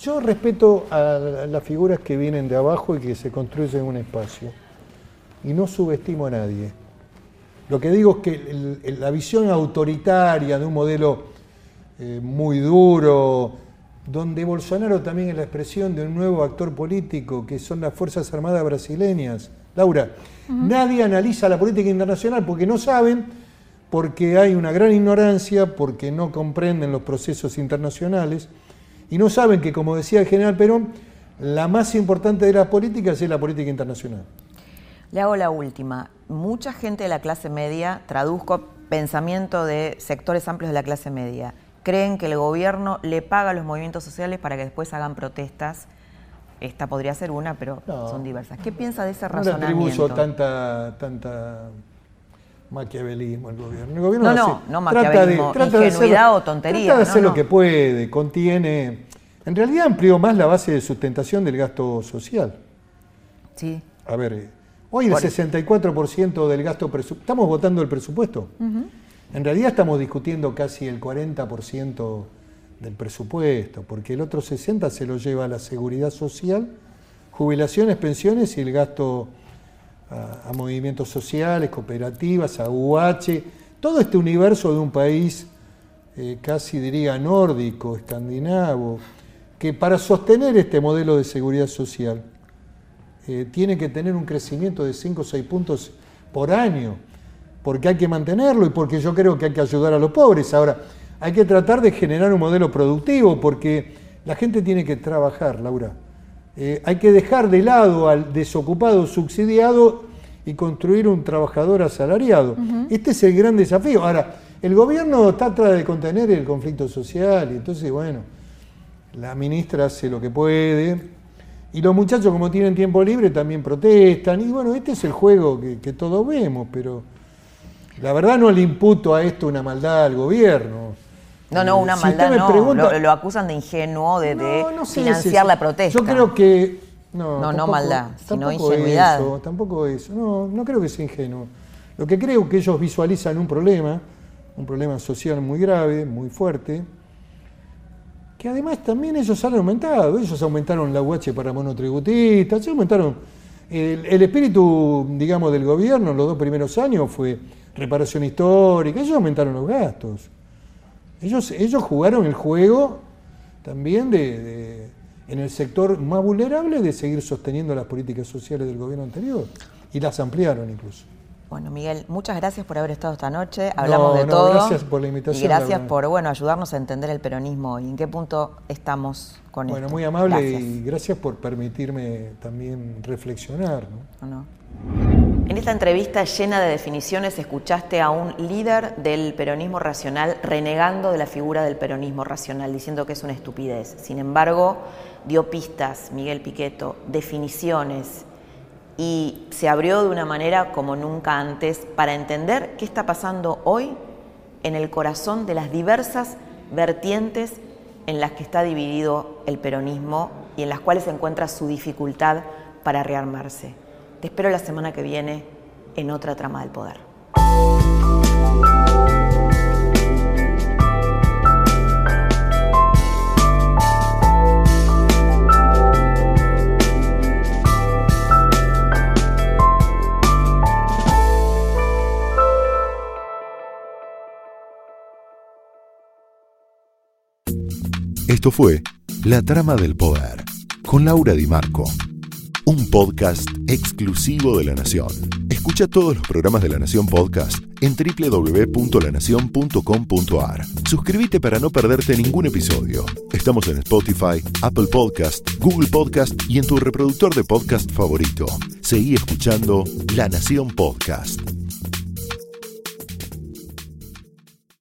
Yo respeto a las figuras que vienen de abajo y que se construyen un espacio. Y no subestimo a nadie. Lo que digo es que la visión autoritaria de un modelo eh, muy duro, donde Bolsonaro también es la expresión de un nuevo actor político, que son las Fuerzas Armadas brasileñas. Laura, nadie analiza la política internacional porque no saben, porque hay una gran ignorancia, porque no comprenden los procesos internacionales y no saben que, como decía el general Perón, la más importante de las políticas es la política internacional. Le hago la última. Mucha gente de la clase media, traduzco pensamiento de sectores amplios de la clase media, creen que el gobierno le paga a los movimientos sociales para que después hagan protestas. Esta podría ser una, pero son diversas. ¿Qué piensa de ese razonamiento? No le atribuyo tanta, tanta maquiavelismo al gobierno. El gobierno no, no, no maquiavelismo, trata de, ingenuidad o tontería. Trata de hacer lo que puede, contiene... En realidad amplió más la base de sustentación del gasto social. Sí. A ver, hoy el 64% del gasto presupuestario... Estamos votando el presupuesto. En realidad estamos discutiendo casi el 40% del presupuesto, porque el otro 60% se lo lleva a la seguridad social, jubilaciones, pensiones y el gasto a, movimientos sociales, cooperativas, a UH, todo este universo de un país eh, casi diría nórdico, escandinavo, que para sostener este modelo de seguridad social eh, tiene que tener un crecimiento de 5 o 6 puntos por año, porque hay que mantenerlo y porque yo creo que hay que ayudar a los pobres. Ahora, hay que tratar de generar un modelo productivo porque la gente tiene que trabajar, Laura. Eh, hay que dejar de lado al desocupado subsidiado y construir un trabajador asalariado. Este es el gran desafío. Ahora, el gobierno trata de contener el conflicto social y entonces, bueno, la ministra hace lo que puede. Y los muchachos, como tienen tiempo libre, también protestan. Y bueno, este es el juego que, todos vemos, pero la verdad no le imputo a esto una maldad al gobierno. No, no, una maldad no. lo, acusan de ingenuo, de, financiar la protesta. Yo creo que. No, no, maldad, sino ingenuidad. tampoco eso. No, no creo que sea ingenuo. Lo que creo que ellos visualizan un problema, un problema social muy grave, muy fuerte, que además también ellos han aumentado. Ellos aumentaron la UH para monotributistas, ellos aumentaron. El, espíritu, digamos, del gobierno en los dos primeros años fue reparación histórica, ellos aumentaron los gastos. Ellos, ellos jugaron el juego también de, en el sector más vulnerable de seguir sosteniendo las políticas sociales del gobierno anterior y las ampliaron incluso. Bueno, Miguel, muchas gracias por haber estado esta noche. Hablamos de todo. Gracias por la invitación. Y gracias por bueno, ayudarnos a entender el peronismo y en qué punto estamos con bueno, esto. Bueno, muy amable y gracias por permitirme también reflexionar. ¿no? no. En esta entrevista llena de definiciones escuchaste a un líder del peronismo racional renegando de la figura del peronismo racional, diciendo que es una estupidez. Sin embargo, dio pistas, Miguel Piqueto, definiciones y se abrió de una manera como nunca antes para entender qué está pasando hoy en el corazón de las diversas vertientes en las que está dividido el peronismo y en las cuales se encuentra su dificultad para rearmarse. Te espero la semana que viene en otra trama del poder. Esto fue La Trama del Poder con Laura Di Marco un podcast exclusivo de La Nación. Escucha todos los programas de La Nación Podcast en www.lanacion.com.ar. Suscríbete para no perderte ningún episodio. Estamos en Spotify, Apple Podcast, Google Podcast y en tu reproductor de podcast favorito. Seguí escuchando La Nación Podcast.